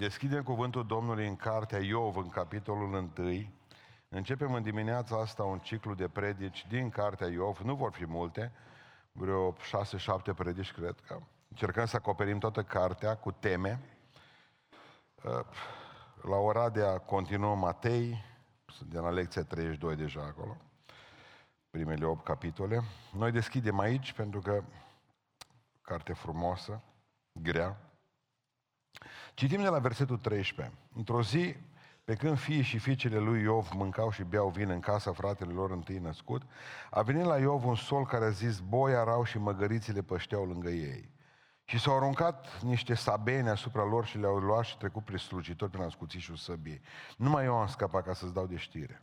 Deschidem cuvântul Domnului în cartea Iov, în capitolul 1. Începem în dimineața asta un ciclu de predici din cartea Iov. Nu vor fi multe, vreo 6-7 predici, cred că. Încercăm să acoperim toată cartea cu teme. La Oradea continuăm Matei, sunt de la lecția 32 deja acolo, primele 8 capitole. Noi deschidem aici pentru că carte frumoasă, grea, Citim de la versetul 13. Într-o zi, pe când fiii și fiicele lui Iov mâncau și beau vin în casa fratele lor întâi născut, a venit la Iov un sol care a zis, boi arau și măgărițile pășteau lângă ei. Și s-au aruncat niște sabene asupra lor și le-au luat și trecut prin slujitori prin ascuțișul săbiei. Numai eu am scăpat ca să-ți dau de știre.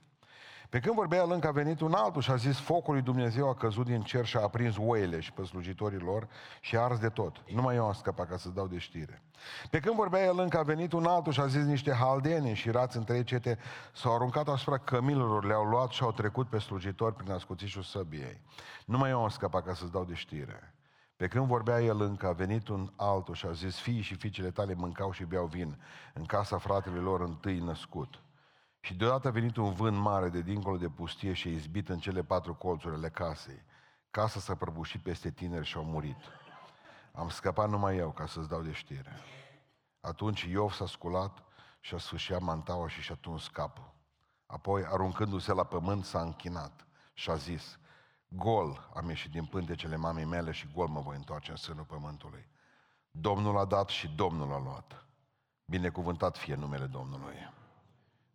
Pe când vorbea el încă a venit un altul și a zis, focul lui Dumnezeu a căzut din cer și a aprins oile și pe slujitorii lor și a ars de tot. Numai eu am scăpat ca să dau de știre. Pe când vorbea el încă a venit un altul și a zis niște haldeni și rați între cete s-au aruncat asupra cămilor, le-au luat și au trecut pe slujitori prin ascuțișul săbiei. Numai eu am scăpat ca să-ți dau de știre. Pe când vorbea el încă, a venit un altul și a zis, fiii și fiicele tale mâncau și beau vin în casa fratelui lor întâi născut. Și deodată a venit un vânt mare de dincolo de pustie și a izbit în cele patru colțuri ale casei. Casa s-a prăbușit peste tineri și au murit. Am scăpat numai eu ca să-ți dau de știre. Atunci Iov s-a sculat și a sfâșiat mantaua și și-a tuns capul. Apoi, aruncându-se la pământ, s-a închinat și a zis, Gol am ieșit din pântecele mamei mele și gol mă voi întoarce în sânul pământului. Domnul a dat și Domnul a luat. Binecuvântat fie numele Domnului.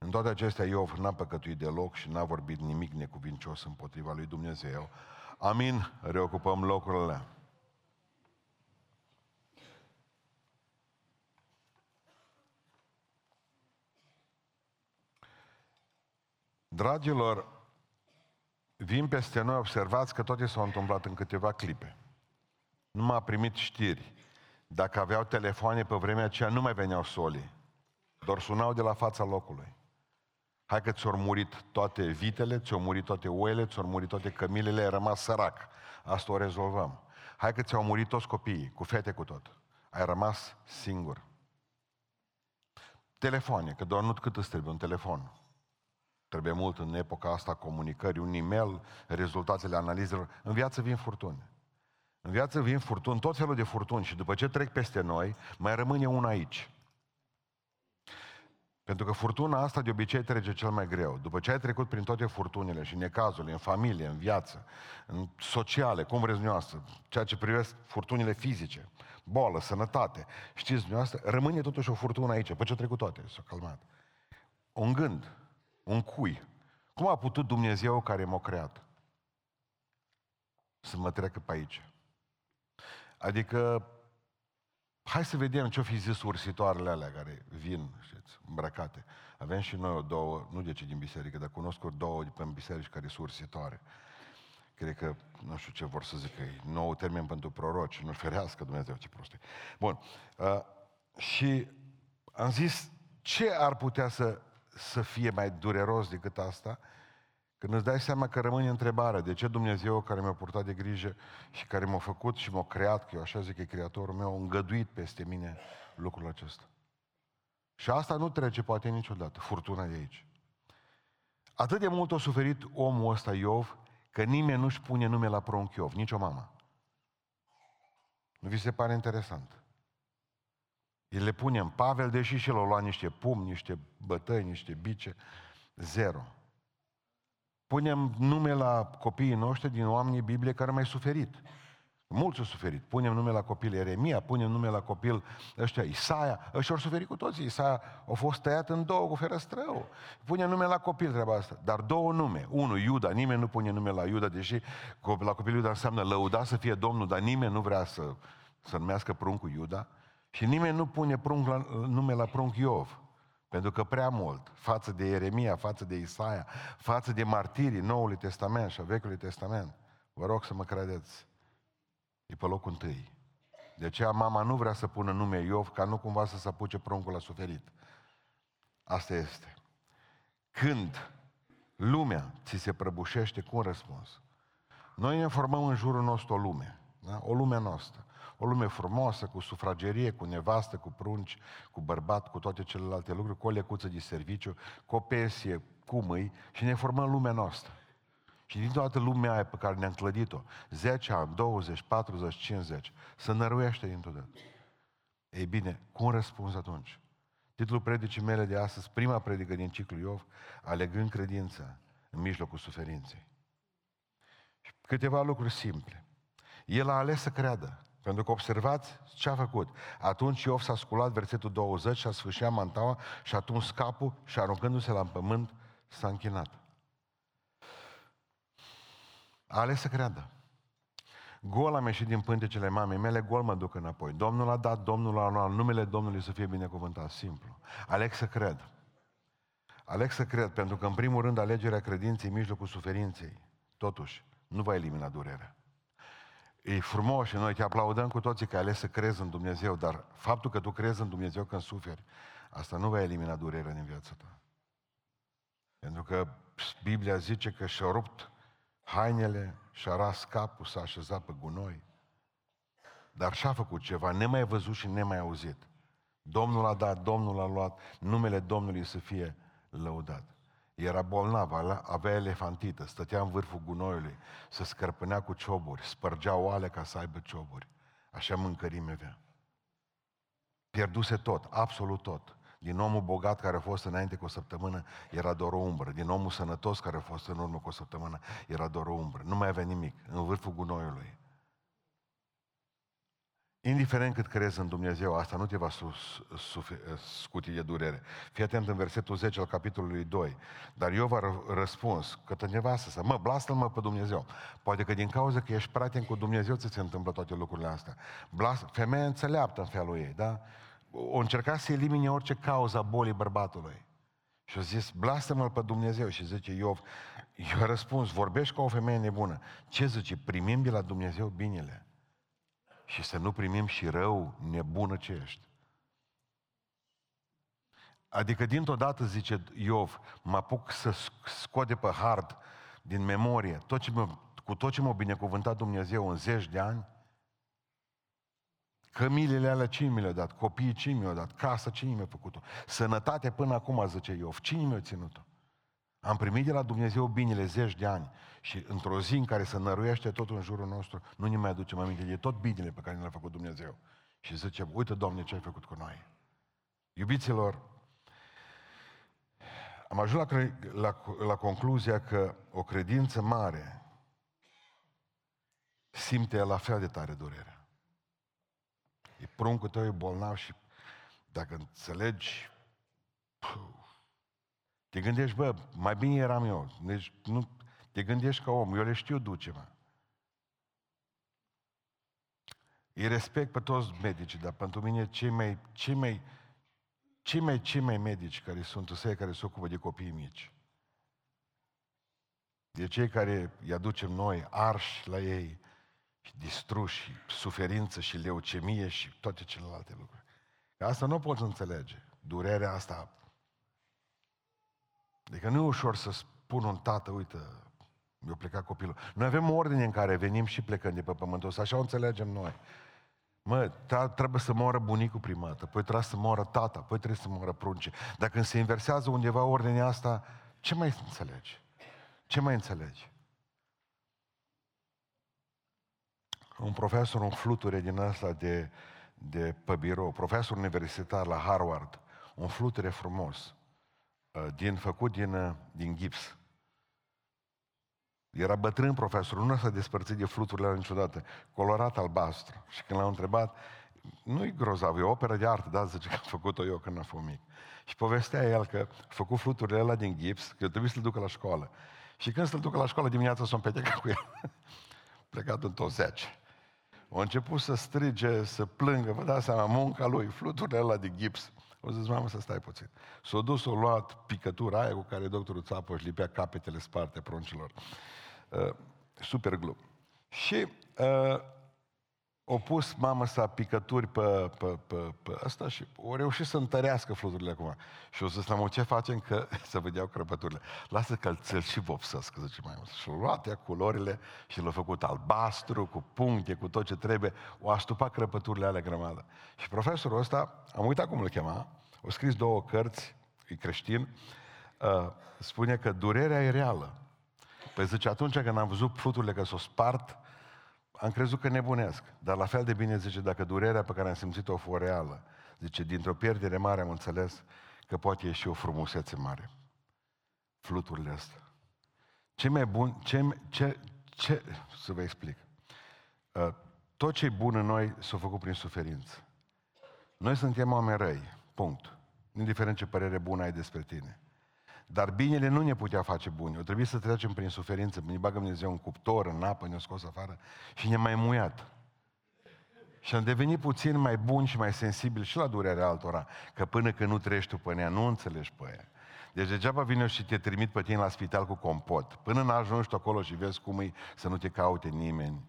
În toate acestea Iov n-a păcătuit deloc și n-a vorbit nimic necuvincios împotriva lui Dumnezeu. Amin, reocupăm locurile. Dragilor, vin peste noi, observați că toate s-au întâmplat în câteva clipe. Nu m-a primit știri. Dacă aveau telefoane pe vremea aceea, nu mai veneau soli. Doar sunau de la fața locului. Hai că ți-au murit toate vitele, ți-au murit toate oile, ți-au murit toate cămilele, ai rămas sărac. Asta o rezolvăm. Hai că ți-au murit toți copiii, cu fete cu tot. Ai rămas singur. Telefoane, că doar nu cât îți trebuie un telefon. Trebuie mult în epoca asta comunicării, un e-mail, rezultatele analizelor. În viață vin furtuni. În viață vin furtuni, tot felul de furtuni și după ce trec peste noi, mai rămâne una aici. Pentru că furtuna asta de obicei trece cel mai greu. După ce ai trecut prin toate furtunile și necazurile, în familie, în viață, în sociale, cum vreți dumneavoastră, ceea ce privesc furtunile fizice, boală, sănătate, știți dumneavoastră, rămâne totuși o furtună aici, pe ce au trecut toate, s-au calmat. Un gând, un cui. Cum a putut Dumnezeu care m-a creat să mă treacă pe aici? Adică Hai să vedem ce-o fi zis ursitoarele alea care vin, știți, îmbrăcate. Avem și noi o două, nu de ce din biserică, dar cunosc o două de pe biserici care sunt ursitoare. Cred că, nu știu ce vor să zic, e nou termen pentru proroci, nu ferească Dumnezeu, ce prostie. Bun. Uh, și am zis, ce ar putea să, să fie mai dureros decât asta? Când îți dai seama că rămâne întrebarea, de ce Dumnezeu care mi-a purtat de grijă și care m-a făcut și m-a creat, că eu așa zic că e creatorul meu, a îngăduit peste mine lucrul acesta. Și asta nu trece poate niciodată, furtuna de aici. Atât de mult a suferit omul ăsta Iov, că nimeni nu-și pune nume la prunc Iov, nicio mamă. Nu vi se pare interesant? El le pune în Pavel, deși și el a luat niște pumni, niște bătăi, niște bice, zero punem nume la copiii noștri din oamenii Biblie care au mai suferit. Mulți au suferit. Punem nume la copil Eremia, punem nume la copil ăștia Isaia. Ăștia au suferit cu toții. Isaia a fost tăiat în două cu ferăstrău. Punem nume la copil treaba asta. Dar două nume. Unul, Iuda. Nimeni nu pune nume la Iuda, deși la copil Iuda înseamnă lăuda să fie Domnul, dar nimeni nu vrea să, să numească pruncul Iuda. Și nimeni nu pune prunc la, nume la prunc Iov. Pentru că prea mult, față de Ieremia, față de Isaia, față de martirii Noului Testament și a Vechiului Testament, vă rog să mă credeți, e pe locul întâi. De aceea mama nu vrea să pună nume Iov, ca nu cumva să se apuce pruncul la suferit. Asta este. Când lumea ți se prăbușește, cum răspuns? Noi ne formăm în jurul nostru o lume. Da? O lume noastră. O lume frumoasă, cu sufragerie, cu nevastă, cu prunci, cu bărbat, cu toate celelalte lucruri, cu o lecuță de serviciu, cu o pensie, cu mâini și ne formăm lumea noastră. Și din toată lumea aia pe care ne-am clădit-o, 10 ani, 20, 40, 50, să năruiește dintr-o dată. Ei bine, cum răspuns atunci? Titlul predicii mele de astăzi, prima predică din ciclul Iov, alegând credința în mijlocul suferinței. Și câteva lucruri simple. El a ales să creadă. Pentru că observați ce a făcut. Atunci Iov s-a sculat versetul 20 și a sfârșit mantaua și atunci capul și aruncându-se la pământ s-a închinat. A ales să creadă. Gol am ieșit din pântecele mamei mele, gol mă duc înapoi. Domnul a dat, Domnul a luat, numele Domnului să fie binecuvântat, simplu. Aleg să cred. Aleg să cred, pentru că în primul rând alegerea credinței în mijlocul suferinței, totuși, nu va elimina durerea. E frumos și noi te aplaudăm cu toții că ai ales să crezi în Dumnezeu, dar faptul că tu crezi în Dumnezeu când suferi, asta nu va elimina durerea din viața ta. Pentru că Biblia zice că și-a rupt hainele, și-a ras capul, s-a așezat pe gunoi. Dar și-a făcut ceva, nemai văzut și nemai auzit. Domnul a dat, Domnul a luat, numele Domnului să fie lăudat. Era bolnav, avea elefantită, stătea în vârful gunoiului, se scărpânea cu cioburi, spărgea oale ca să aibă cioburi. Așa mâncărime avea. Pierduse tot, absolut tot. Din omul bogat care a fost înainte cu o săptămână, era doar o umbră. Din omul sănătos care a fost în urmă cu o săptămână, era doar o umbră. Nu mai avea nimic, în vârful gunoiului. Indiferent cât crezi în Dumnezeu, asta nu te va scuti de durere. Fii atent în versetul 10 al capitolului 2. Dar eu v-a răspuns că nevastă să mă, blastă-mă pe Dumnezeu. Poate că din cauza că ești prieten cu Dumnezeu ți se întâmplă toate lucrurile astea. Blas, femeia înțeleaptă în felul ei, da? O încerca să elimine orice cauza bolii bărbatului. Și a zis, blastă-mă pe Dumnezeu. Și zice Iov, eu răspuns, vorbești ca o femeie nebună. Ce zice? Primim de la Dumnezeu binele și să nu primim și rău nebună ce ești. Adică dintr-o dată, zice Iov, mă apuc să scot de pe hard din memorie tot ce mă, cu tot ce m-a binecuvântat Dumnezeu în zeci de ani, Cămilele alea cine mi le-a dat? Copiii cine mi-au dat? Casa cine mi-a făcut-o? Sănătate până acum, zice Iov. Cine mi-a ținut-o? Am primit de la Dumnezeu binele zeci de ani și într-o zi în care se năruiește totul în jurul nostru, nu ne mai aducem aminte de tot binele pe care ne l-a făcut Dumnezeu. Și zice, uite, Doamne, ce ai făcut cu noi. Iubiților, am ajuns la, la, la concluzia că o credință mare simte la fel de tare durerea. E pruncul tău, e bolnav și dacă înțelegi, puh, te gândești, bă, mai bine eram eu. Deci nu, te gândești ca om, eu le știu duce, mă. Îi respect pe toți medicii, dar pentru mine cei mai, cei mai, cei mai, cei mai medici care sunt cei care se ocupă de copii mici. De cei care îi aducem noi arși la ei, și distruși, și suferință, și leucemie, și toate celelalte lucruri. Că asta nu poți înțelege. Durerea asta Adică nu e ușor să spun un tată, uite, mi-a plecat copilul. Noi avem o ordine în care venim și plecăm de pe pământul ăsta, așa o înțelegem noi. Mă, trebuie să moară bunicul prima dată, apoi trebuie să moară tata, apoi trebuie să moară prunce. Dacă când se inversează undeva ordinea asta, ce mai înțelegi? Ce mai înțelegi? Un profesor, un fluture din asta de, de pe birou, profesor universitar la Harvard, un fluture frumos, Uh, din, făcut din, uh, din gips. Era bătrân profesor, nu s-a despărțit de fluturile niciodată, colorat albastru. Și când l-am întrebat, nu-i grozav, e o operă de artă, da, zice că am făcut-o eu când am fost mic. Și povestea el că a făcut fluturile alea din gips, că trebuie să-l ducă la școală. Și când să-l ducă la școală dimineața s-a împetecat cu el. Plecat în tot zece. A început să strige, să plângă, vă dați seama, munca lui, fluturile alea de gips. O zis, mamă, să stai puțin. S-a dus, a luat picătura aia cu care doctorul Țapă își lipea capetele sparte pruncilor. Uh, super glup. Și uh, o pus mama sa picături pe, pe, pe, pe asta și o reușit să întărească fluturile acum. Și o zis la ce facem că să vedeau crăpăturile. Lasă că îl și vopsesc, zice mai mult. Și-a luat ea culorile și l-a făcut albastru, cu puncte, cu tot ce trebuie. O astupat crăpăturile alea grămadă. Și profesorul ăsta, am uitat cum îl chema, a scris două cărți, e creștin, uh, spune că durerea e reală. Păi zice, atunci când am văzut fluturile că s-o spart, am crezut că nebunesc. Dar la fel de bine zice, dacă durerea pe care am simțit-o a fost reală, zice, dintr-o pierdere mare am înțeles că poate ieși o frumusețe mare. Fluturile astea. Ce mai bun, ce, ce, ce, să vă explic. Uh, tot ce e bun în noi s-a făcut prin suferință. Noi suntem oameni răi, punct. Indiferent ce părere bună ai despre tine. Dar binele nu ne putea face buni. O trebuie să trecem prin suferință. Ne bagă Dumnezeu un cuptor, în apă, ne-a scos afară și ne-a mai muiat. Și am devenit puțin mai bun și mai sensibil și la durerea altora. Că până când nu treci tu pe ea, nu înțelegi pe ea. Deci degeaba vine și te trimit pe tine la spital cu compot. Până nu ajungi tu acolo și vezi cum e să nu te caute nimeni.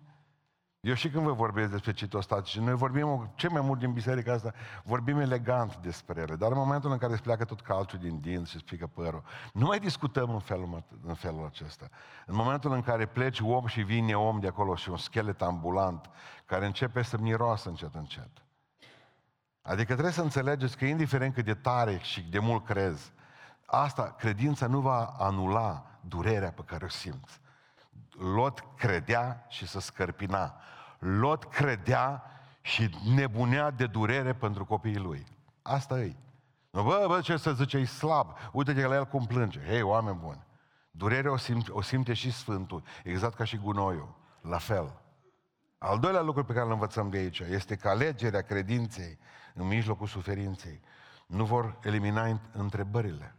Eu și când vă vorbesc despre citostatice, noi vorbim ce mai mult din biserica asta, vorbim elegant despre ele, dar în momentul în care îți pleacă tot calciul din dinți și îți pică părul, nu mai discutăm în felul, în felul acesta. În momentul în care pleci om și vine om de acolo și un schelet ambulant care începe să miroasă încet, încet. Adică trebuie să înțelegeți că indiferent cât de tare și de mult crezi, asta, credința nu va anula durerea pe care o simți. Lot credea și se scărpina. Lot credea și nebunea de durere pentru copiii lui. Asta e. Bă, bă, ce să zice, e slab. Uite-te la el cum plânge. Hei, oameni buni, durerea o, simt, o simte și Sfântul, exact ca și gunoiul. La fel. Al doilea lucru pe care îl învățăm de aici este că alegerea credinței în mijlocul suferinței nu vor elimina întrebările.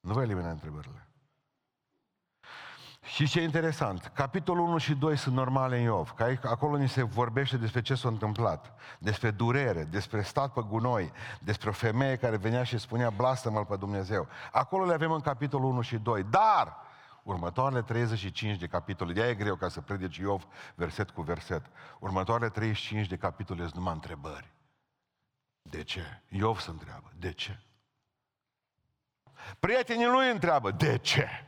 Nu vor elimina întrebările. Și ce interesant, capitolul 1 și 2 sunt normale în Iov, că acolo ni se vorbește despre ce s-a întâmplat, despre durere, despre stat pe gunoi, despre o femeie care venea și spunea blastă-mă pe Dumnezeu. Acolo le avem în capitolul 1 și 2, dar următoarele 35 de capitole, de e greu ca să predici Iov verset cu verset, următoarele 35 de capitole sunt numai întrebări. De ce? Iov se întreabă, de ce? Prietenii lui întreabă, de ce?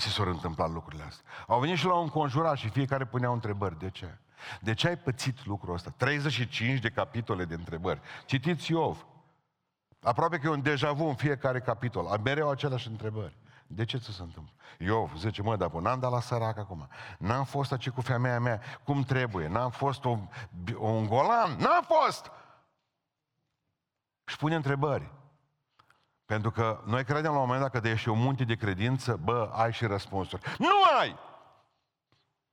Ce s-au întâmplat lucrurile astea? Au venit și la un conjurat și fiecare punea întrebări. De ce? De ce ai pățit lucrul ăsta? 35 de capitole de întrebări. Citiți Iov. Aproape că e un deja vu în fiecare capitol. Mereu aceleași întrebări. De ce ți se întâmplă? Iov zice, mă, dar n-am dat la sărac acum. N-am fost aici cu femeia mea cum trebuie. N-am fost un, un golan. N-am fost! Și pune întrebări. Pentru că noi credem la un moment dat că de ești un munte de credință, bă, ai și răspunsuri. Nu ai!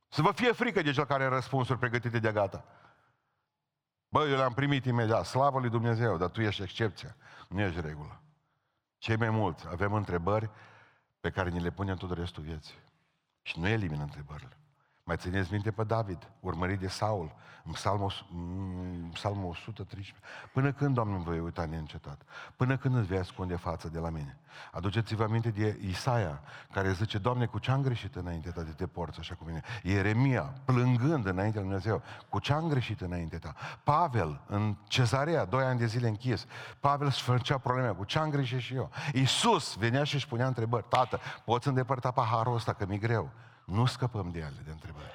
Să vă fie frică de cel care are răspunsuri pregătite de gata. Bă, eu le-am primit imediat. Slavă lui Dumnezeu, dar tu ești excepția. Nu ești regulă. Cei mai mulți avem întrebări pe care ni le punem tot restul vieții. Și nu elimină întrebările. Mai țineți minte pe David, urmărit de Saul, în psalmul, în psalmul 113. Până când, Doamne, îmi voi uita neîncetat? Până când îți vei ascunde față de la mine? Aduceți-vă aminte de Isaia, care zice, Doamne, cu ce am greșit înainte ta de te porți așa cu mine? Ieremia, plângând înainte lui Dumnezeu, cu ce am greșit înainte ta? Pavel, în cezarea, doi ani de zile închis, Pavel își făcea probleme, cu ce am greșit și eu? Iisus venea și își punea întrebări, Tată, poți îndepărta paharul ăsta, că mi greu. Nu scăpăm de ele, de întrebări.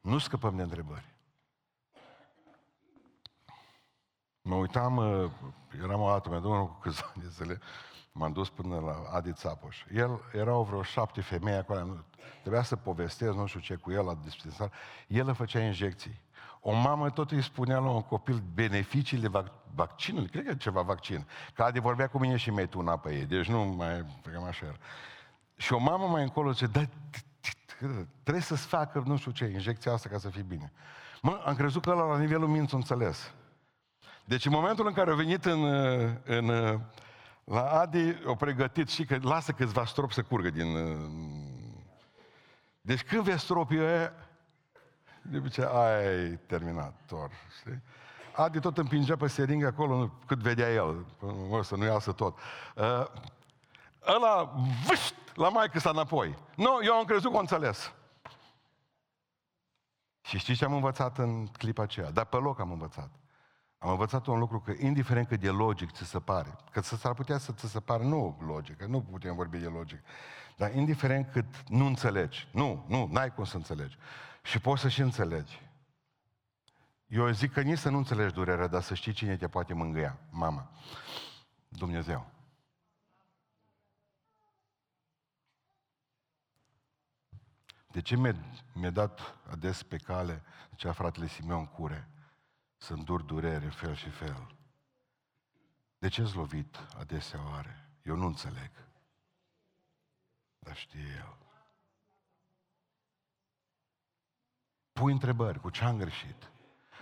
Nu scăpăm de întrebări. Mă uitam, uh, eram o dată, mi-a cu câțiva ani de zile, m-am dus până la Adi Țapoș. El, erau vreo șapte femei acolo, trebuia să povestesc, nu știu ce, cu el la dispensar. El îi făcea injecții. O mamă tot îi spunea la un copil beneficiile vac- vaccinului, cred că ceva vaccin. Că Adi vorbea cu mine și mi-ai tuna pe ei, deci nu mai, cam așa era. Și o mamă mai încolo zice, da, trebuie să-ți facă nu știu ce, injecția asta ca să fii bine. Mă, am crezut că ăla la nivelul minții înțeles. Deci în momentul în care a venit în, în, la Adi, o pregătit și că lasă câțiva strop să curgă din... Deci când vezi stropii ăia, de ce ai terminat, tor, știi? Adi tot împingea pe seringă acolo cât vedea el, mă, să nu iasă tot. Uh, ăla, vâșt, la maică sa înapoi. Nu, eu am crezut că o înțeles. Și știți ce am învățat în clipa aceea? Dar pe loc am învățat. Am învățat un lucru că indiferent cât de logic ți se pare, că s-ar putea să ți se pare nu logic, că nu putem vorbi de logic, dar indiferent cât nu înțelegi, nu, nu, n-ai cum să înțelegi. Și poți să și înțelegi. Eu zic că nici să nu înțelegi durerea, dar să știi cine te poate mângâia. Mama. Dumnezeu. De ce mi-a, mi dat ades pe cale, cea fratele Simeon Cure, să îndur durere în fel și fel? De ce-ți lovit adesea oare? Eu nu înțeleg. Dar știe el. Pui întrebări, cu ce am greșit?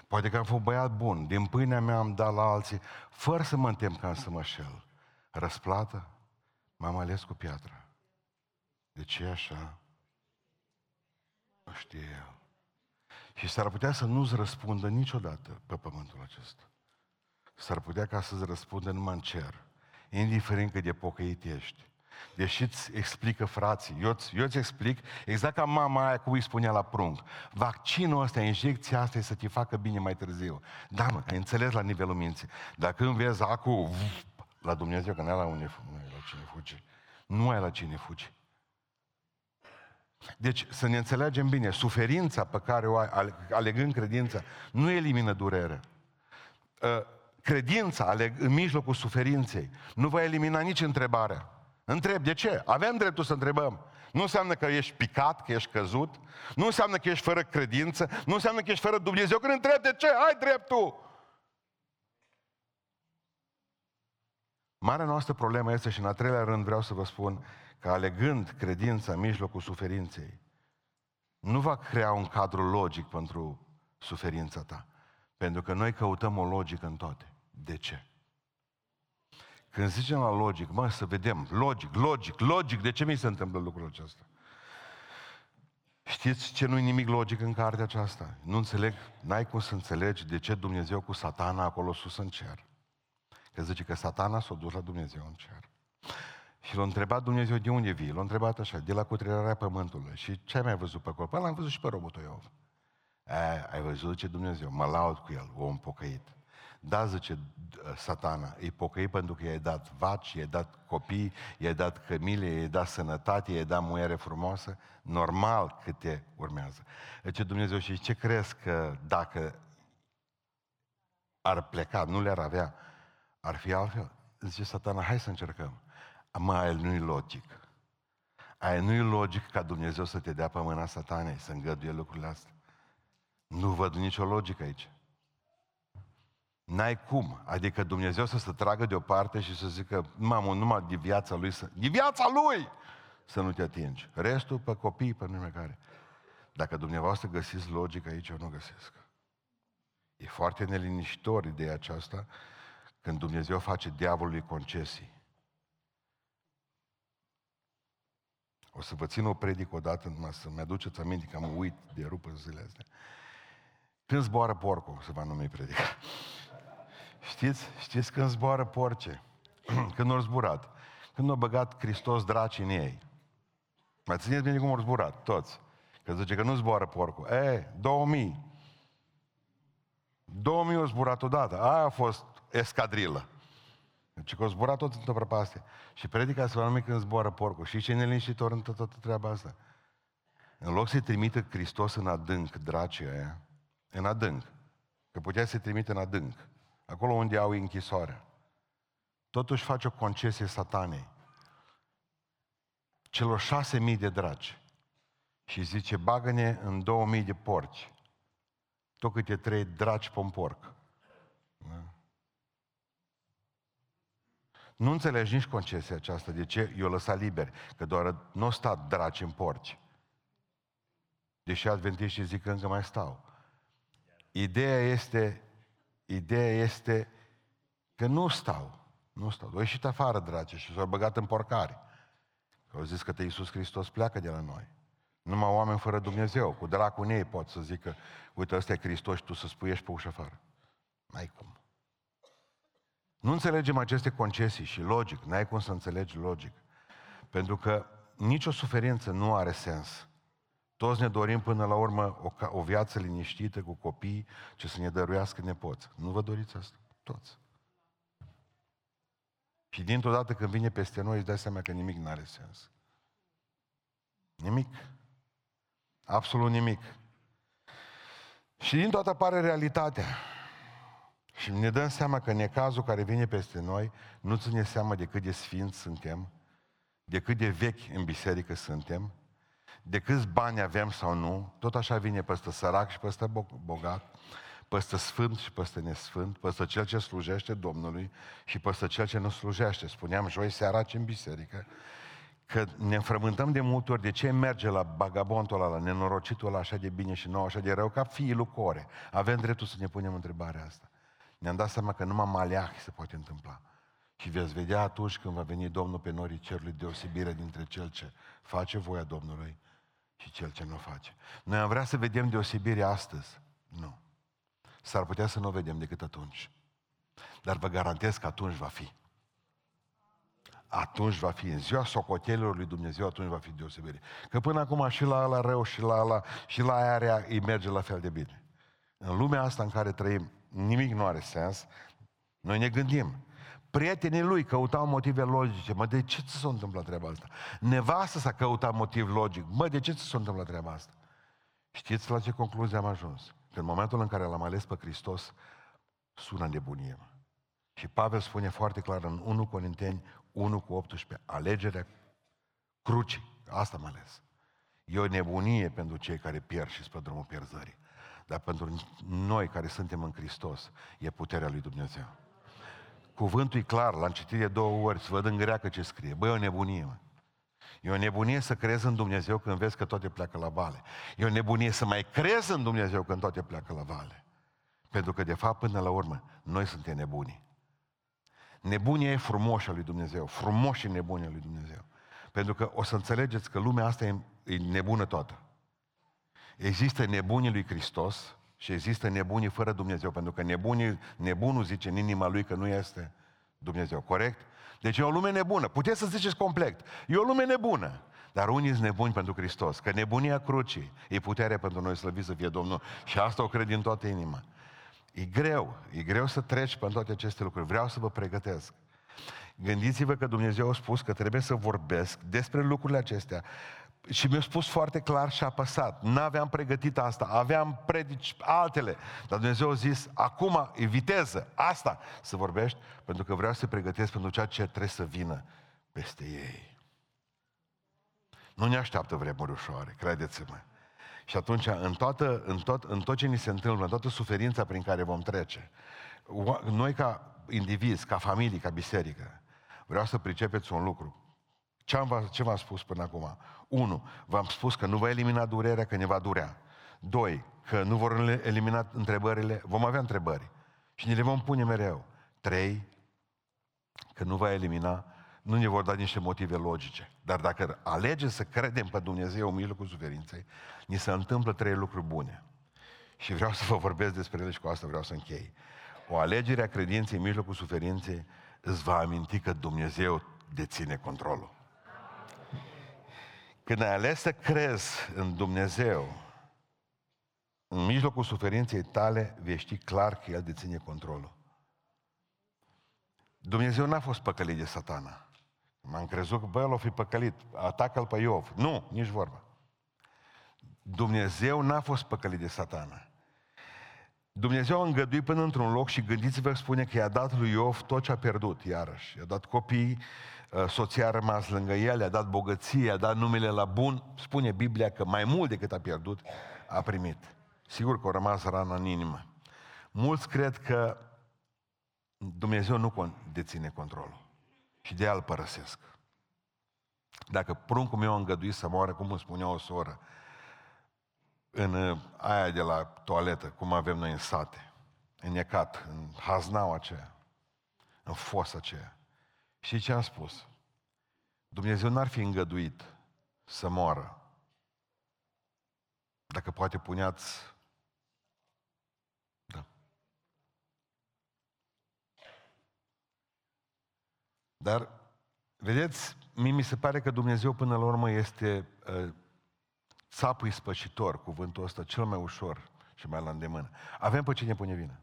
Poate că am fost băiat bun, din pâinea mea am dat la alții, fără să mă întem ca să mă șel. Răsplată? M-am ales cu piatra. De ce așa? Nu știe el. Și s-ar putea să nu-ți răspundă niciodată pe pământul acesta. S-ar putea ca să-ți răspundă numai în cer, indiferent cât de pocăit ești. Deși îți explică frații, eu îți, eu îți explic exact ca mama aia cum îi spunea la prunc. Vaccinul ăsta, injecția asta e să te facă bine mai târziu. Da, mă, ai înțeles la nivelul minții. Dar când vezi acum la Dumnezeu, că nu ai la unde nu ai la cine fugi. Nu ai la cine fugi. Deci, să ne înțelegem bine, suferința pe care o ai, alegând credința, nu elimină durerea. Ă, credința, aleg, în mijlocul suferinței, nu va elimina nici întrebarea. Întreb, de ce? Avem dreptul să întrebăm. Nu înseamnă că ești picat, că ești căzut, nu înseamnă că ești fără credință, nu înseamnă că ești fără Dumnezeu. Când întreb de ce, ai dreptul. Marea noastră problemă este și în al treilea rând vreau să vă spun că alegând credința în mijlocul suferinței, nu va crea un cadru logic pentru suferința ta. Pentru că noi căutăm o logică în toate. De ce? Când zicem la logic, mă, să vedem, logic, logic, logic, de ce mi se întâmplă lucrul acesta? Știți ce nu-i nimic logic în cartea aceasta? Nu înțeleg, n-ai cum să înțelegi de ce Dumnezeu cu satana acolo sus în cer. Că zice că satana s-a dus la Dumnezeu în cer. Și l-a întrebat Dumnezeu de unde vii? L-a întrebat așa, de la cutrerarea pământului. Și ce ai mai văzut pe acolo? Păi l-am văzut și pe robotul Iov. Ai văzut ce Dumnezeu? Mă laud cu el, om pocăit. Da, zice satana, e pocăit pentru că i-ai dat vaci, i-ai dat copii, i-ai dat cămile, i-ai dat sănătate, i-ai dat muiere frumoasă, normal că te urmează. Zice Dumnezeu, și ce crezi că dacă ar pleca, nu le-ar avea, ar fi altfel? Zice satana, hai să încercăm. Mă, aia nu-i logic. Aia nu-i logic ca Dumnezeu să te dea pe mâna satanei, să îngăduie lucrurile astea. Nu văd nicio logică aici. N-ai cum. Adică Dumnezeu să se tragă deoparte și să zică, mamă, numai de viața lui, să... de viața lui să nu te atingi. Restul pe copii, pe nume care. Dacă dumneavoastră găsiți logic aici, eu nu găsesc. E foarte neliniștitor ideea aceasta când Dumnezeu face diavolului concesii. O să vă țin o predică odată, numai să-mi aduceți aminte că am uit de rup în zilele astea. Când zboară porcul, se va numi predica. Știți? Știți când zboară porce? când au zburat. Când a băgat Hristos draci în ei. Mai țineți bine cum au zburat, toți. Că zice că nu zboară porcul. E, 2000. 2000 au zburat odată. Aia a fost escadrilă. Deci că au zburat tot într-o prăpastie. Și predica se va numi când zboară porcul. Și ce neliniștitor în toată treaba asta? În loc să-i trimită Hristos în adânc, dracii aia, în adânc, că putea să-i trimite în adânc, acolo unde au închisoare. Totuși face o concesie satanei. Celor șase mii de dragi. Și zice, bagă-ne în două mii de porci. Tot câte trei dragi pe un porc. Da? Nu înțelegi nici concesia aceasta. De ce i-o lăsat liberi? Că doar nu au stat draci în porci. Deși adventiștii zic că încă mai stau. Ideea este Ideea este că nu stau. Nu stau. Au ieșit afară, dragi, și s-au băgat în porcare. Că au zis că te Iisus Hristos pleacă de la noi. Numai oameni fără Dumnezeu, cu dracul în ei pot să zică, uite, ăsta e Hristos și tu să spuiești pe ușă afară. N-ai cum. Nu înțelegem aceste concesii și logic, n-ai cum să înțelegi logic. Pentru că nicio suferință nu are sens Toți ne dorim până la urmă o, o viață liniștită cu copii ce să ne dăruiască nepoți. Nu vă doriți asta? Toți. Și dintr-o dată când vine peste noi, îți dai seama că nimic nu are sens. Nimic. Absolut nimic. Și din toată apare realitatea. Și ne dăm seama că necazul care vine peste noi nu ține seama de cât de sfinți suntem, de cât de vechi în biserică suntem, de câți bani avem sau nu, tot așa vine peste sărac și peste bogat, peste sfânt și peste nesfânt, peste cel ce slujește Domnului și peste cel ce nu slujește. Spuneam joi seara ce în biserică, că ne înfrământăm de multe ori de ce merge la bagabontul ăla, la nenorocitul ăla așa de bine și nou, așa de rău, ca fiii lui Core. Avem dreptul să ne punem întrebarea asta. Ne-am dat seama că numai maleah se poate întâmpla. Și veți vedea atunci când va veni Domnul pe norii cerului deosebire dintre cel ce face voia Domnului și cel ce nu face. Noi am vrea să vedem deosebire astăzi. Nu. S-ar putea să nu o vedem decât atunci. Dar vă garantez că atunci va fi. Atunci va fi. În ziua socotelilor lui Dumnezeu, atunci va fi deosebire. Că până acum și la la rău și la la și la aia rea îi merge la fel de bine. În lumea asta în care trăim, nimic nu are sens. Noi ne gândim. Prietenii lui căutau motive logice. Mă, de ce ți s-a întâmplat treaba asta? Nevastă s-a căutat motiv logic. Mă, de ce ți s-a întâmplat treaba asta? Știți la ce concluzie am ajuns? Că în momentul în care l-am ales pe Hristos, sună nebunie. Mă. Și Pavel spune foarte clar în 1 Corinteni 1 cu 18, alegerea crucii, asta am ales. E o nebunie pentru cei care pierd și spre drumul pierzării. Dar pentru noi care suntem în Hristos, e puterea lui Dumnezeu. Cuvântul e clar, l-am citit de două ori, să văd în greacă ce scrie. Băi, e o nebunie, mă. E o nebunie să crezi în Dumnezeu când vezi că toate pleacă la vale. E o nebunie să mai crezi în Dumnezeu când toate pleacă la vale. Pentru că, de fapt, până la urmă, noi suntem nebuni. Nebunia e frumoșa lui Dumnezeu. Frumos și nebunia lui Dumnezeu. Pentru că o să înțelegeți că lumea asta e, e nebună toată. Există nebunii lui Hristos și există nebunii fără Dumnezeu, pentru că nebunii, nebunul zice în inima lui că nu este Dumnezeu, corect? Deci e o lume nebună. Puteți să ziceți complet. E o lume nebună. Dar unii sunt nebuni pentru Hristos. Că nebunia crucii e putere pentru noi, slăvit să fie Domnul. Și asta o cred din toată inima. E greu. E greu să treci pe toate aceste lucruri. Vreau să vă pregătesc. Gândiți-vă că Dumnezeu a spus că trebuie să vorbesc despre lucrurile acestea și mi-a spus foarte clar și apăsat. N-aveam pregătit asta, aveam predici altele. Dar Dumnezeu a zis, acum e viteză, asta să vorbești, pentru că vreau să te pregătesc pentru ceea ce trebuie să vină peste ei. Nu ne așteaptă vremuri ușoare, credeți-mă. Și atunci, în, toată, în, tot, în tot ce ni se întâmplă, în toată suferința prin care vom trece, noi ca indivizi, ca familie, ca biserică, vreau să pricepeți un lucru. Ce, am, ce v-am spus până acum? Unu, v-am spus că nu va elimina durerea, că ne va durea. Doi, că nu vor elimina întrebările, vom avea întrebări. Și ne le vom pune mereu. Trei, că nu va elimina, nu ne vor da niște motive logice. Dar dacă alegem să credem pe Dumnezeu în mijlocul suferinței, ni se întâmplă trei lucruri bune. Și vreau să vă vorbesc despre ele și cu asta vreau să închei. O alegere a credinței în mijlocul suferinței îți va aminti că Dumnezeu deține controlul. Când ai ales să crezi în Dumnezeu, în mijlocul suferinței tale, vei ști clar că El deține controlul. Dumnezeu n-a fost păcălit de satana. M-am crezut că, bă, el o fi păcălit, atacă-l pe Iov. Nu, nici vorba. Dumnezeu n-a fost păcălit de satana. Dumnezeu a îngăduit până într-un loc și gândiți-vă, spune că i-a dat lui Iov tot ce a pierdut, iarăși. I-a dat copii, uh, soția a rămas lângă el, i-a dat bogăție, i-a dat numele la bun. Spune Biblia că mai mult decât a pierdut, a primit. Sigur că a rămas rana în inimă. Mulți cred că Dumnezeu nu deține controlul și de el părăsesc. Dacă pruncul meu a îngăduit să moară, cum îmi spunea o soră, în uh, aia de la toaletă, cum avem noi în sate, înnecat, în haznaua aceea, în fosa aceea. Și ce am spus? Dumnezeu n-ar fi îngăduit să moară dacă poate puneați da. Dar, vedeți, mie mi se pare că Dumnezeu până la urmă este uh, țapul spășitor, cuvântul ăsta cel mai ușor și mai la îndemână. Avem pe cine pune vină.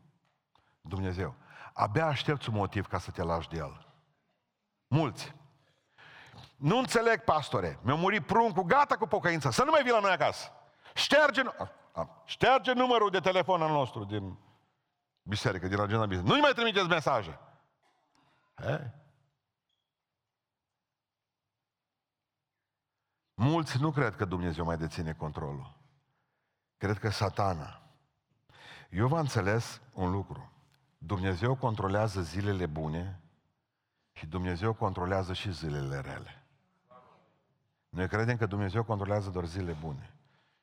Dumnezeu. Abia aștepți un motiv ca să te lași de el. Mulți. Nu înțeleg, pastore. Mi-a murit pruncul, gata cu pocăința. Să nu mai vii la noi acasă. Șterge, șterge numărul de telefon al nostru din biserică, din agenda biserică. Nu-i mai trimiteți mesaje. He? Mulți nu cred că Dumnezeu mai deține controlul. Cred că satana. Eu v-am înțeles un lucru. Dumnezeu controlează zilele bune și Dumnezeu controlează și zilele rele. Noi credem că Dumnezeu controlează doar zilele bune.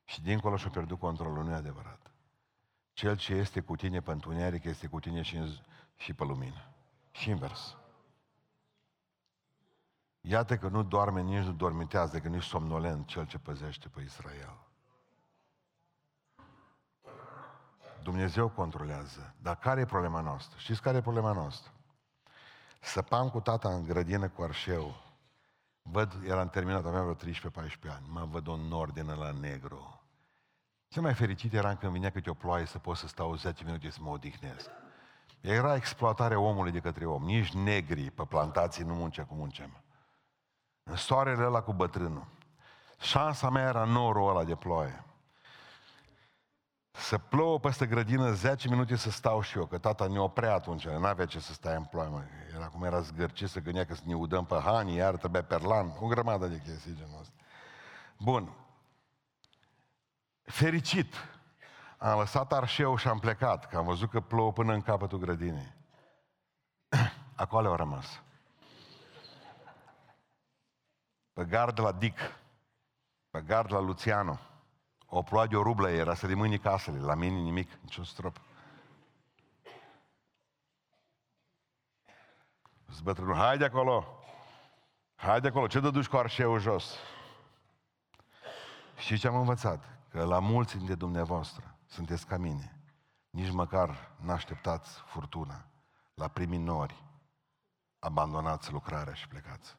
Și dincolo și-a pierdut controlul, nu e adevărat. Cel ce este cu tine pe întuneric este cu tine și, în, și pe lumină. Și invers. Iată că nu doarme, nici nu dormitează, că nici somnolent cel ce păzește pe Israel. Dumnezeu controlează. Dar care e problema noastră? Știți care e problema noastră? Săpam cu tata în grădină cu arșeu. Văd, eram terminat, aveam vreo 13-14 ani. Mă văd un nor din la negru. Cel mai fericit eram când vinea câte o ploaie să pot să stau 10 minute să mă odihnesc. Era exploatarea omului de către om. Nici negri pe plantații nu muncea cum munceam. În soarele ăla cu bătrânul. Șansa mea era norul ăla de ploaie. Să plouă peste grădină 10 minute să stau și eu, că tata ne oprea atunci, nu avea ce să stai în ploaie, mă. Era cum era zgârcit, să gândea că să ne udăm pe hani, iar trebuia perlan, o grămadă de chestii genul ăsta. Bun. Fericit. Am lăsat arșeu și am plecat, că am văzut că plouă până în capătul grădinei. Acolo au rămas. Pe gard la Dic, pe gard la Luciano, o ploaie de o rublă era să mâini casele, la mine nimic, niciun strop. Zbătrânul, haide acolo, haide acolo, ce duci cu arșeul jos? Și ce am învățat? Că la mulți dintre dumneavoastră sunteți ca mine. Nici măcar n-așteptați furtuna. La primii nori abandonați lucrarea și plecați.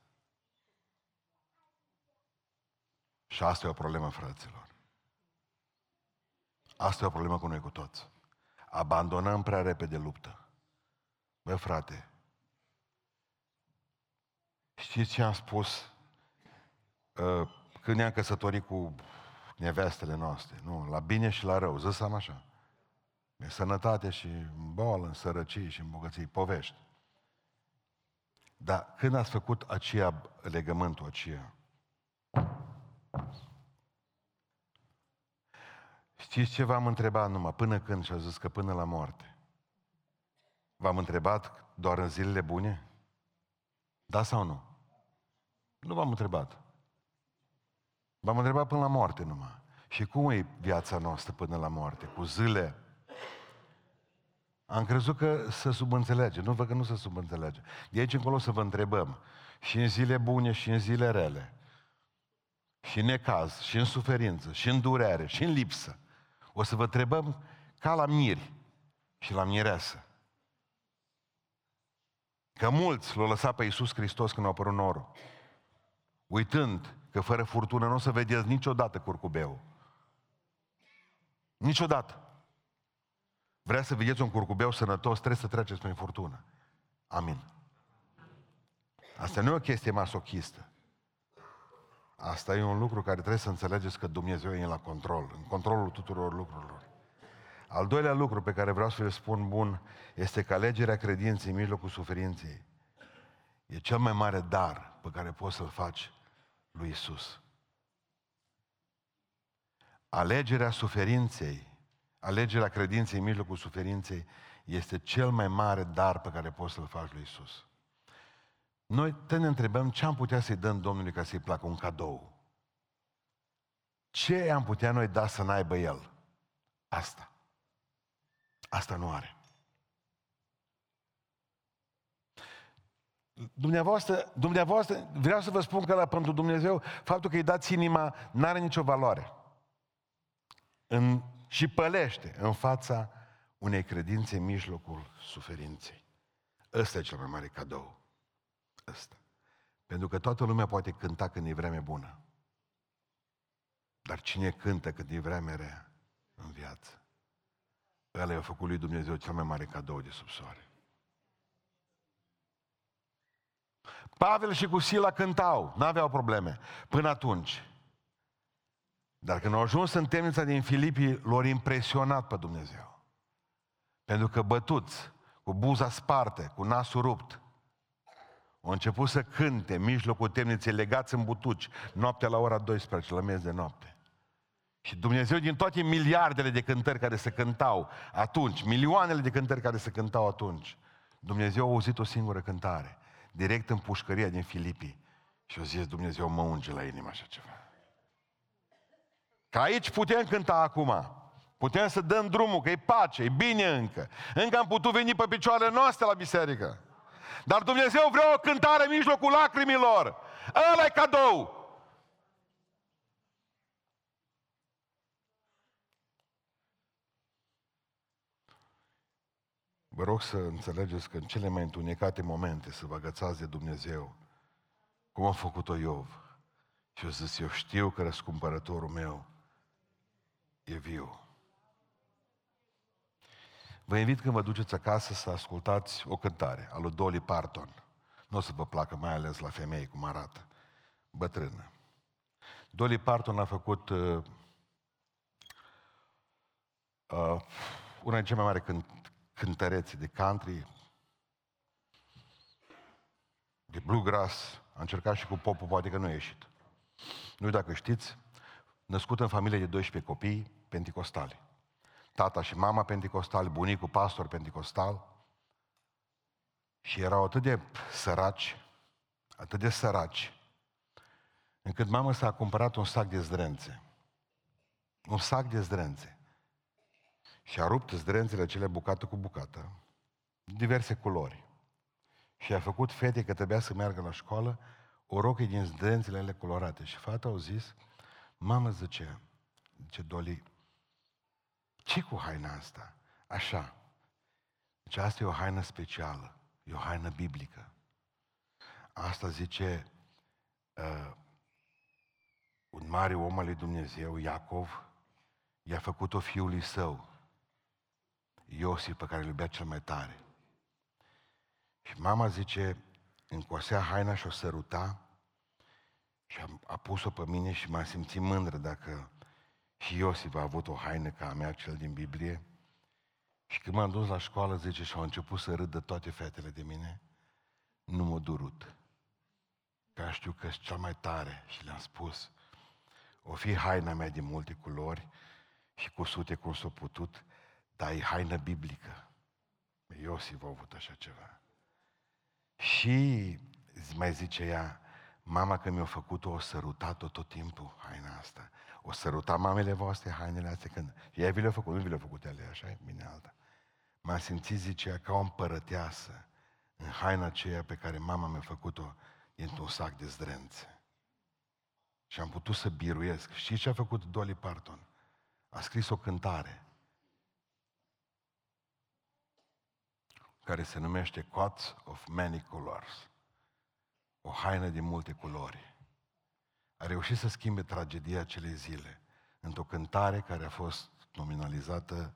Și asta e o problemă, fraților. Asta e o problemă cu noi cu toți. Abandonăm prea repede luptă. Bă, frate, știți ce am spus uh, când ne-am căsătorit cu nevestele noastre? Nu, la bine și la rău, zăsam așa. E sănătate și în boală, în sărăcie și în bogății, povești. Dar când ați făcut aceea legământul aceea, Știți ce v-am întrebat numai? Până când? Și a zis că până la moarte. V-am întrebat doar în zilele bune? Da sau nu? Nu v-am întrebat. V-am întrebat până la moarte numai. Și cum e viața noastră până la moarte? Cu zile? Am crezut că se subînțelege. Nu văd că nu se subînțelege. De aici încolo să vă întrebăm. Și în zile bune și în zile rele. Și în necaz, și în suferință, și în durere, și în lipsă. O să vă întrebăm ca la miri și la mireasă. Că mulți l-au lăsat pe Iisus Hristos când a apărut norul. Uitând că fără furtună nu o să vedeți niciodată curcubeul. Niciodată. Vrea să vedeți un curcubeu sănătos, trebuie să treceți prin furtună. Amin. Asta nu e o chestie masochistă. Asta e un lucru care trebuie să înțelegeți că Dumnezeu e la control, în controlul tuturor lucrurilor. Al doilea lucru pe care vreau să-l spun bun este că alegerea credinței în mijlocul suferinței e cel mai mare dar pe care poți să-l faci lui Isus. Alegerea suferinței, alegerea credinței în mijlocul suferinței este cel mai mare dar pe care poți să-l faci lui Isus. Noi te ne întrebăm ce am putea să-i dăm Domnului ca să-i placă un cadou. Ce am putea noi da să n-aibă El? Asta. Asta nu are. Dumneavoastră, dumneavoastră, vreau să vă spun că la pentru Dumnezeu, faptul că îi dați inima n-are nicio valoare. În, și pălește în fața unei credințe în mijlocul suferinței. Ăsta e cel mai mare cadou ăsta. Pentru că toată lumea poate cânta când e vreme bună. Dar cine cântă când e vremea rea în viață? Ăla i-a făcut lui Dumnezeu cel mai mare cadou de sub soare. Pavel și cu Sila cântau, n-aveau probleme, până atunci. Dar când au ajuns în temnița din Filipii, l-au impresionat pe Dumnezeu. Pentru că bătuți, cu buza sparte, cu nasul rupt, au început să cânte în mijlocul temniței, legați în butuci, noaptea la ora 12, la miez de noapte. Și Dumnezeu din toate miliardele de cântări care se cântau atunci, milioanele de cântări care se cântau atunci, Dumnezeu a auzit o singură cântare, direct în pușcăria din Filipii. Și a zis, Dumnezeu mă unge la inimă așa ceva. Că aici putem cânta acum. Putem să dăm drumul, că e pace, e bine încă. Încă am putut veni pe picioarele noastre la biserică. Dar Dumnezeu vrea o cântare în mijlocul lacrimilor. ăla e cadou. Vă rog să înțelegeți că în cele mai întunecate momente să vă agățați de Dumnezeu, cum a făcut-o Iov. Și eu zis, eu știu că răscumpărătorul meu e viu. Vă invit când vă duceți acasă să ascultați o cântare a lui Dolly Parton. Nu o să vă placă, mai ales la femei, cum arată. Bătrână. Dolly Parton a făcut uh, uh, una din cele mai mari cânt, cântăreți de country, de bluegrass. A încercat și cu popul, poate că nu a ieșit. Nu știu dacă știți, născut în familie de 12 copii penticostali tata și mama pentecostal, bunicul pastor pentecostal. Și erau atât de săraci, atât de săraci, încât mama s-a cumpărat un sac de zdrențe. Un sac de zdrențe. Și a rupt zdrențele cele bucată cu bucată, diverse culori. Și a făcut fete că trebuia să meargă la școală o roche din zdrențele ele colorate. Și fata au zis, mamă zice, zice Doli, ce cu haina asta? Așa. Deci asta e o haină specială. E o haină biblică. Asta zice uh, un mare om al lui Dumnezeu, Iacov, i-a făcut-o fiului său, Iosif, pe care îl iubea cel mai tare. Și mama zice, încosea haina și o săruta și a, a pus-o pe mine și m-a simțit mândră dacă și Iosif a avut o haină ca a mea, cel din Biblie. Și când m-am dus la școală, zice, și au început să râdă toate fetele de mine, nu m-a durut. Că știu că sunt cel mai tare și le-am spus, o fi haina mea de multe culori și cu sute cum s-a putut, dar e haină biblică. Iosif a avut așa ceva. Și mai zice ea, mama că mi-a făcut-o, o sărutat-o tot timpul, haina asta. O săruta mamele voastre hainele astea când... Ea vi le-a făcut, nu vi le-a făcut ele, așa e bine alta. M-a simțit, zicea, ca o împărăteasă în haina aceea pe care mama mi-a făcut-o într-un sac de zdrențe. Și am putut să biruiesc. Știți ce a făcut Dolly Parton? A scris o cântare care se numește Coats of Many Colors. O haină de multe culori a reușit să schimbe tragedia acelei zile într-o cântare care a fost nominalizată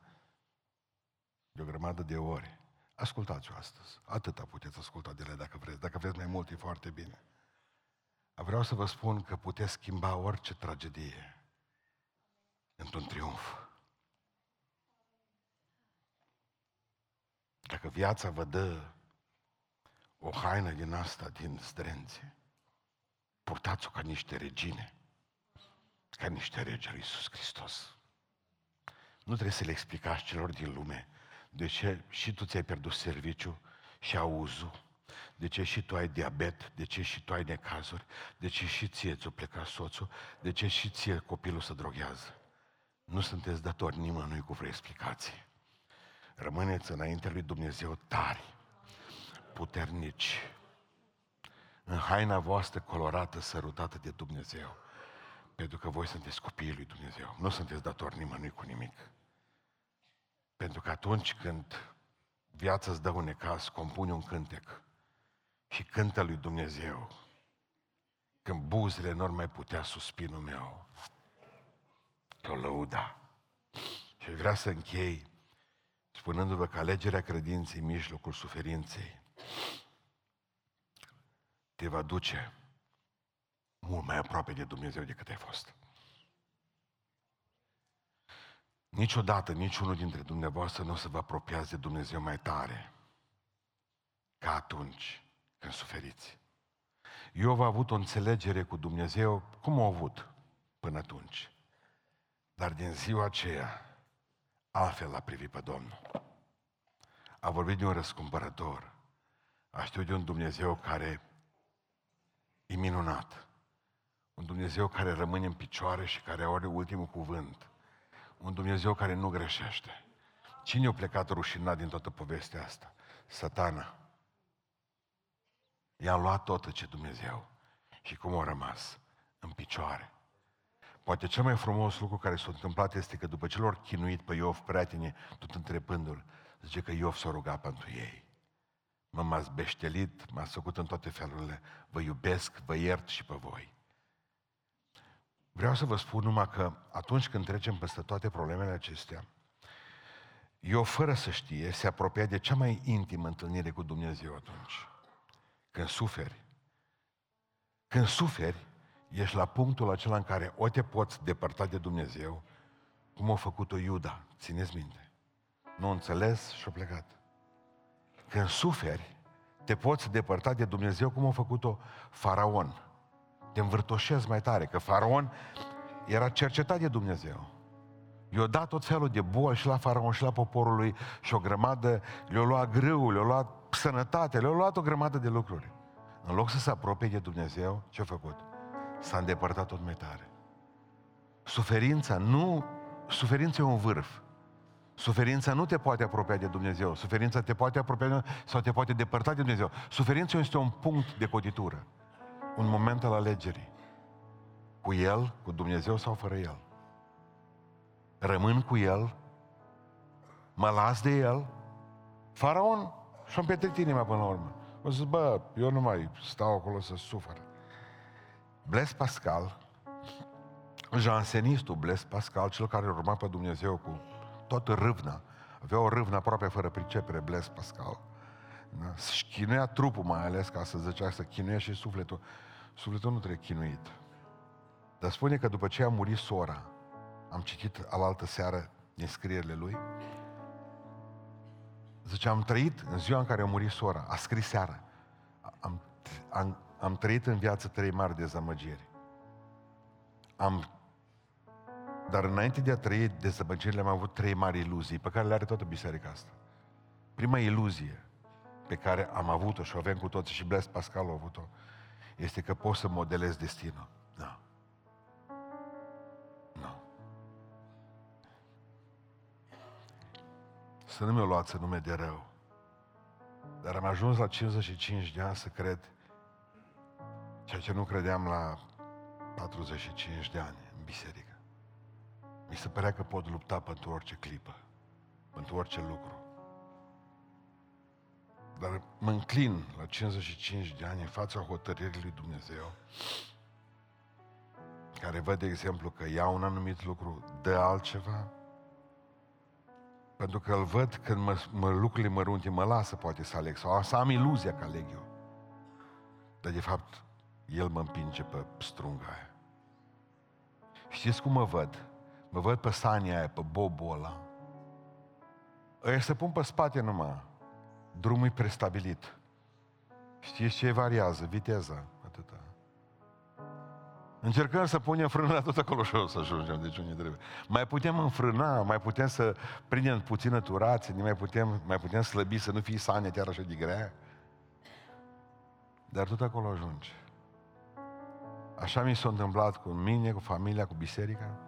de o grămadă de ori. Ascultați-o astăzi. Atâta puteți asculta de ele dacă vreți. Dacă vreți mai mult, e foarte bine. Vreau să vă spun că puteți schimba orice tragedie într-un triumf. Dacă viața vă dă o haină din asta, din strânțe, Purtați-o ca niște regine, ca niște regi al Iisus Hristos. Nu trebuie să le explicați celor din lume de ce și tu ți-ai pierdut serviciu și auzul, de ce și tu ai diabet, de ce și tu ai necazuri, de ce și ție ți-o plecat soțul, de ce și ție copilul se droghează. Nu sunteți datori nimănui cu vreo explicație. Rămâneți înaintea lui Dumnezeu tari, puternici, în haina voastră colorată, sărutată de Dumnezeu. Pentru că voi sunteți copiii lui Dumnezeu. Nu sunteți datori nimănui cu nimic. Pentru că atunci când viața îți dă un necaz, compune un cântec și cântă lui Dumnezeu. Când buzele nu mai putea suspinul meu. și o lăuda. Și vrea să închei spunându-vă că alegerea credinței în mijlocul suferinței te va duce mult mai aproape de Dumnezeu decât ai fost. Niciodată niciunul dintre dumneavoastră nu o să vă apropiați de Dumnezeu mai tare ca atunci când suferiți. Eu a avut o înțelegere cu Dumnezeu, cum a avut până atunci. Dar din ziua aceea, altfel a privit pe Domnul. A vorbit de un răscumpărător. A știut de un Dumnezeu care e minunat. Un Dumnezeu care rămâne în picioare și care are ultimul cuvânt. Un Dumnezeu care nu greșește. Cine a plecat rușinat din toată povestea asta? Satana. I-a luat tot ce Dumnezeu. Și cum a rămas? În picioare. Poate cel mai frumos lucru care s-a întâmplat este că după ce l chinuit pe Iov, prietene, tot întrebându-l, zice că Iov s-a rugat pentru ei. Mă m-ați beștelit, m-ați făcut în toate felurile, vă iubesc, vă iert și pe voi. Vreau să vă spun numai că atunci când trecem peste toate problemele acestea, eu, fără să știe, se apropia de cea mai intimă întâlnire cu Dumnezeu atunci. Când suferi. Când suferi, ești la punctul acela în care o te poți depărta de Dumnezeu, cum a făcut-o Iuda, țineți minte. Nu înțeles și a plecat. Când suferi, te poți depărta de Dumnezeu cum a făcut-o Faraon te învârtoșezi mai tare, că faraon era cercetat de Dumnezeu. I-a dat tot felul de boli și la faraon și la poporul lui și o grămadă, le-a luat grâu, le-a luat sănătate, le-a luat o grămadă de lucruri. În loc să se apropie de Dumnezeu, ce a făcut? S-a îndepărtat tot mai tare. Suferința nu, suferința e un vârf. Suferința nu te poate apropia de Dumnezeu. Suferința te poate apropia sau te poate depărta de Dumnezeu. Suferința este un punct de cotitură un moment al alegerii. Cu El, cu Dumnezeu sau fără El. Rămân cu El, mă las de El. Faraon și-a împetrit inima până la urmă. O zis, bă, eu nu mai stau acolo să sufăr. Bles Pascal, jansenistul Bles Pascal, cel care urma pe Dumnezeu cu toată râvna, avea o râvnă aproape fără pricepere, Bles Pascal, da? Și chinuia trupul mai ales, ca să zicea, să chinuia și sufletul. Sufletul nu trebuie chinuit. Dar spune că după ce a murit sora, am citit alaltă seară din scrierile lui, zice, am trăit în ziua în care a murit sora, a scris seara, am, am, am trăit în viață trei mari dezamăgiri. Am, dar înainte de a trăi dezamăgirile, am avut trei mari iluzii, pe care le are toată biserica asta. Prima iluzie pe care am avut-o și o avem cu toții și Blaise Pascal a avut-o, este că poți să modelezi destinul. Nu. Nu. Să nu mi-o luați în nume de rău. Dar am ajuns la 55 de ani să cred ceea ce nu credeam la 45 de ani în biserică. Mi se părea că pot lupta pentru orice clipă, pentru orice lucru. Dar mă înclin la 55 de ani în fața hotărârii lui Dumnezeu, care văd, de exemplu, că ia un anumit lucru, dă altceva, pentru că îl văd când mă, mă, lucrurile mărunte mă lasă poate să aleg, sau să am iluzia că aleg eu. Dar de fapt, el mă împinge pe strunga aia. Știți cum mă văd? Mă văd pe sania aia, pe bobul ăla. Ăia se pun pe spate numai drumul e prestabilit. Știți ce variază? Viteza. Atâta. Încercăm să punem frâna tot acolo și o să ajungem de ce unde trebuie. Mai putem înfrâna, mai putem să prindem puțină turație, mai putem, mai putem slăbi să nu fii sane chiar așa de grea. Dar tot acolo ajungi. Așa mi s-a întâmplat cu mine, cu familia, cu biserica.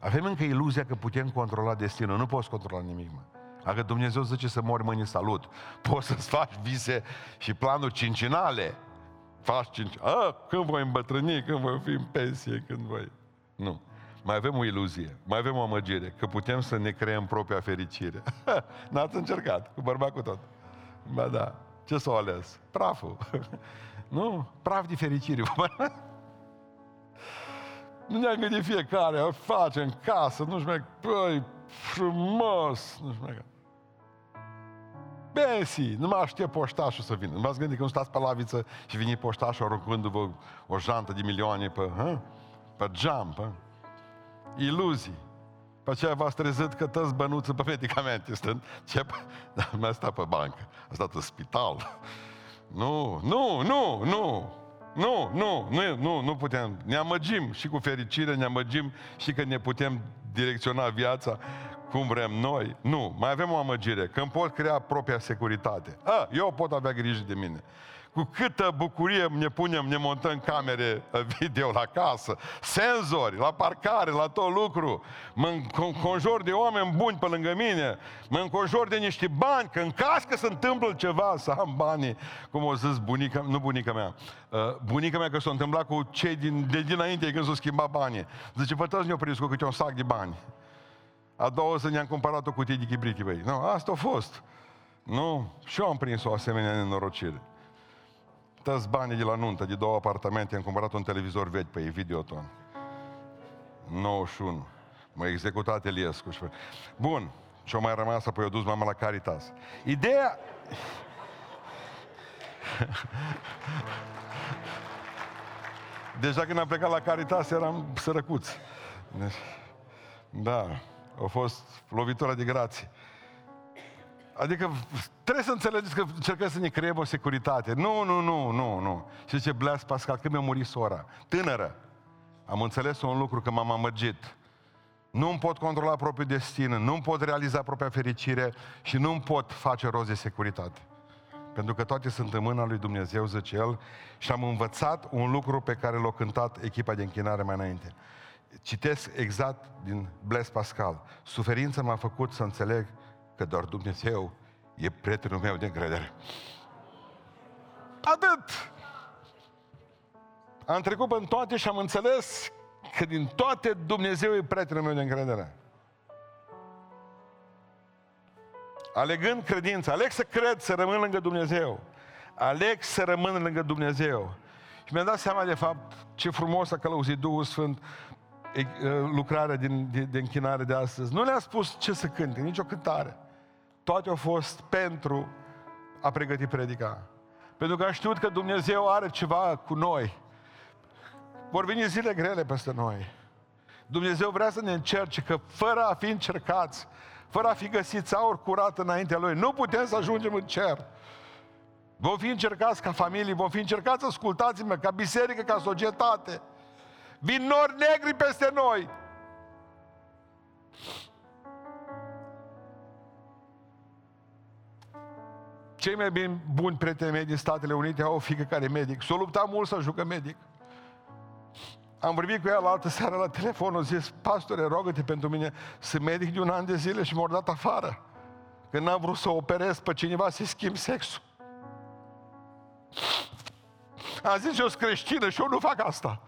Tot. Avem încă iluzia că putem controla destinul. Nu poți controla nimic, mă. Dacă Dumnezeu zice să mori mâine, salut. Poți să-ți faci vise și planuri cincinale. Faci cinci... A, când voi îmbătrâni, când voi fi în pensie, când voi... Nu. Mai avem o iluzie, mai avem o amăgire, că putem să ne creăm propria fericire. N-ați încercat, cu bărbat cu tot. Ba da, ce s-o ales? Praful. nu? Praf de fericire. Nu ne-am gândit fiecare, o face în casă, nu știu mai, băi, frumos, nu știu mai. Bensi, nu mai aștept poștașul să vină. Nu v-ați gândit că nu stați pe laviță și vine poștașul aruncându-vă o jantă de milioane pe, hă? pe geam, pe iluzii. Pe aceea v-ați trezit că tăți bănuță pe medicamente. Stând, ce? Dar mai stat pe bancă. A stat în spital. Nu, nu, nu, nu. Nu, nu, nu, nu, nu putem. Ne amăgim și cu fericire, ne amăgim și că ne putem direcționa viața cum vrem noi. Nu, mai avem o amăgire, că îmi pot crea propria securitate. A, eu pot avea grijă de mine cu câtă bucurie ne punem, ne montăm camere video la casă, senzori, la parcare, la tot lucru, mă înconjor de oameni buni pe lângă mine, mă înconjor de niște bani, că în caz că se întâmplă ceva, să am banii, cum o zis bunica, nu bunica mea, uh, bunica mea că s-a întâmplat cu cei din, de dinainte când s-au schimbat banii. Zice, vă tăți ne-au prins cu câte un sac de bani. A doua zi ne-am cumpărat o cutie de chibriti, băi. Nu, asta a fost. Nu, și eu am prins o asemenea nenorocire toți banii de la nuntă, de două apartamente, am cumpărat un televizor vechi pe ei, Videoton. 91. M-a executat Eliescu. Bun. Și o mai rămas, apoi o dus mama la Caritas. Ideea... Deja când am plecat la Caritas eram sărăcuți. Da, a fost lovitura de grație. Adică trebuie să înțelegeți că încercăm să ne creăm o securitate. Nu, nu, nu, nu, nu. Și zice Blas Pascal, când mi-a murit sora, tânără, am înțeles un lucru, că m-am amăgit. Nu îmi pot controla propriul destin, nu îmi pot realiza propria fericire și nu îmi pot face rost de securitate. Pentru că toate sunt în mâna lui Dumnezeu, zice El, și am învățat un lucru pe care l-a cântat echipa de închinare mai înainte. Citesc exact din Blaise Pascal. Suferința m-a făcut să înțeleg că doar Dumnezeu e prietenul meu de încredere. Atât! Am trecut în toate și am înțeles că din toate Dumnezeu e prietenul meu de încredere. Alegând credința, aleg să cred, să rămân lângă Dumnezeu. Aleg să rămân lângă Dumnezeu. Și mi-am dat seama de fapt ce frumos a călăuzit Duhul Sfânt lucrarea din, de, de închinare de astăzi. Nu le-a spus ce să cânte, nicio cântare toate au fost pentru a pregăti predica. Pentru că am știut că Dumnezeu are ceva cu noi. Vor veni zile grele peste noi. Dumnezeu vrea să ne încerce că fără a fi încercați, fără a fi găsiți aur curat înaintea Lui, nu putem să ajungem în cer. Vom fi încercați ca familie, vom fi încercați, ascultați-mă, ca biserică, ca societate. Vin nori negri peste noi. Cei mai bine buni prieteni mei din Statele Unite au o fică care e medic. S-a luptat mult să ajungă medic. Am vorbit cu ea la altă seară la telefon, o zis, pastore, rogă-te pentru mine, sunt medic de un an de zile și m-au dat afară. Că n-am vrut să operez pe cineva să-i schimb sexul. Am zis, eu sunt creștină și eu nu fac asta.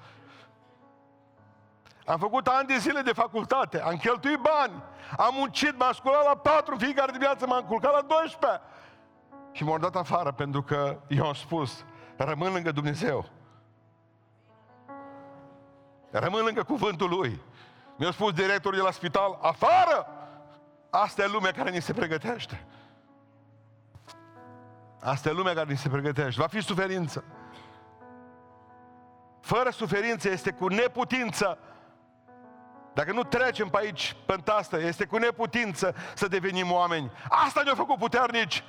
Am făcut ani de zile de facultate, am cheltuit bani, am muncit, m-am sculat la patru fiecare dimineață, m-am culcat la 12. Și m-au dat afară pentru că eu am spus, rămân lângă Dumnezeu. Rămân lângă cuvântul Lui. Mi-a spus directorul de la spital, afară! Asta e lumea care ni se pregătește. Asta e lumea care ni se pregătește. Va fi suferință. Fără suferință este cu neputință. Dacă nu trecem pe aici, pe asta, este cu neputință să devenim oameni. Asta ne-a făcut puternici.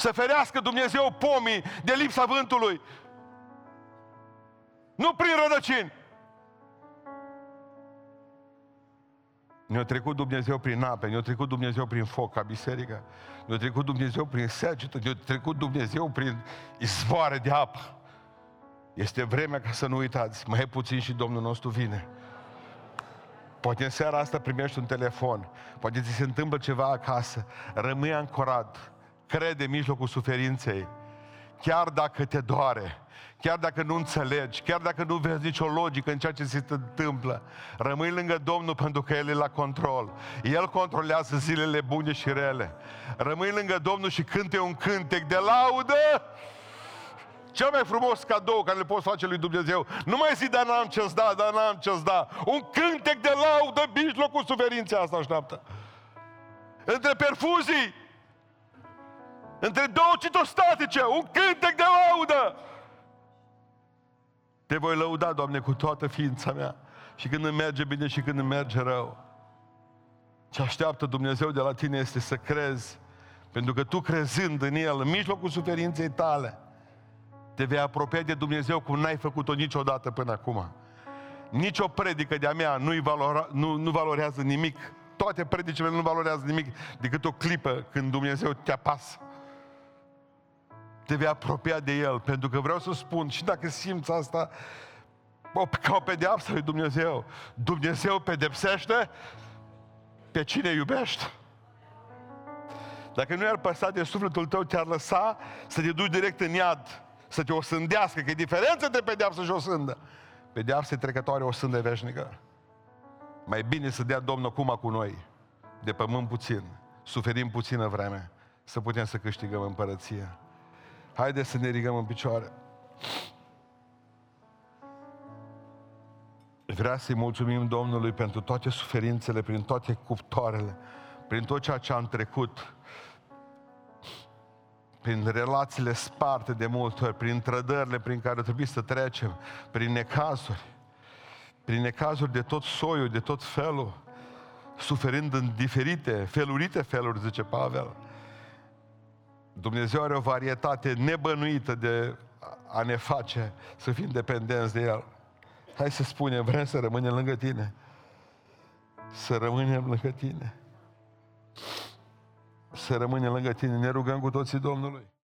Să ferească Dumnezeu pomii de lipsa vântului. Nu prin rădăcini. Ne-a trecut Dumnezeu prin ape, ne-a trecut Dumnezeu prin foc ca biserică, ne-a trecut Dumnezeu prin secetă, ne-a trecut Dumnezeu prin izvoare de apă. Este vremea ca să nu uitați, mai puțin și Domnul nostru vine. Poate în seara asta primești un telefon, poate ți se întâmplă ceva acasă, rămâi ancorat, crede în mijlocul suferinței, chiar dacă te doare, chiar dacă nu înțelegi, chiar dacă nu vezi nicio logică în ceea ce se întâmplă, rămâi lângă Domnul pentru că El e la control. El controlează zilele bune și rele. Rămâi lângă Domnul și cânte un cântec de laudă Cel mai frumos cadou care le poți face lui Dumnezeu. Nu mai zi, dar n-am ce-ți da, dar n-am ce-ți da. Un cântec de laudă în mijlocul suferinței asta așteaptă. Între perfuzii, între două citostatice, un cântec de laudă. Te voi lăuda, Doamne, cu toată ființa mea. Și când îmi merge bine și când îmi merge rău. Ce așteaptă Dumnezeu de la tine este să crezi. Pentru că tu crezând în El, în mijlocul suferinței tale, te vei apropia de Dumnezeu cum n-ai făcut-o niciodată până acum. Nici o predică de-a mea nu, valora, nu, nu valorează nimic. Toate predicile nu valorează nimic decât o clipă când Dumnezeu te apasă. Te vei apropia de El, pentru că vreau să spun, și dacă simți asta, o, ca o pedeapsă lui Dumnezeu. Dumnezeu pedepsește pe cine iubește. Dacă nu i-ar păsa de sufletul tău, te-ar lăsa să te duci direct în iad, să te osândească, că e diferență între pedeapsă și osândă. Pedeapsă trecătoare, o sândă veșnică. Mai bine să dea Domnul cum cu noi, de pământ puțin, suferim puțină vreme, să putem să câștigăm împărăția. Haideți să ne rigăm în picioare. Vrea să-i mulțumim Domnului pentru toate suferințele, prin toate cuptoarele, prin tot ceea ce am trecut, prin relațiile sparte de multe ori, prin trădările prin care trebuie să trecem, prin necazuri, prin necazuri de tot soiul, de tot felul, suferind în diferite, felurite feluri, zice Pavel. Dumnezeu are o varietate nebănuită de a ne face să fim dependenți de El. Hai să spunem, vrem să rămânem lângă tine. Să rămânem lângă tine. Să rămânem lângă tine. Ne rugăm cu toții Domnului.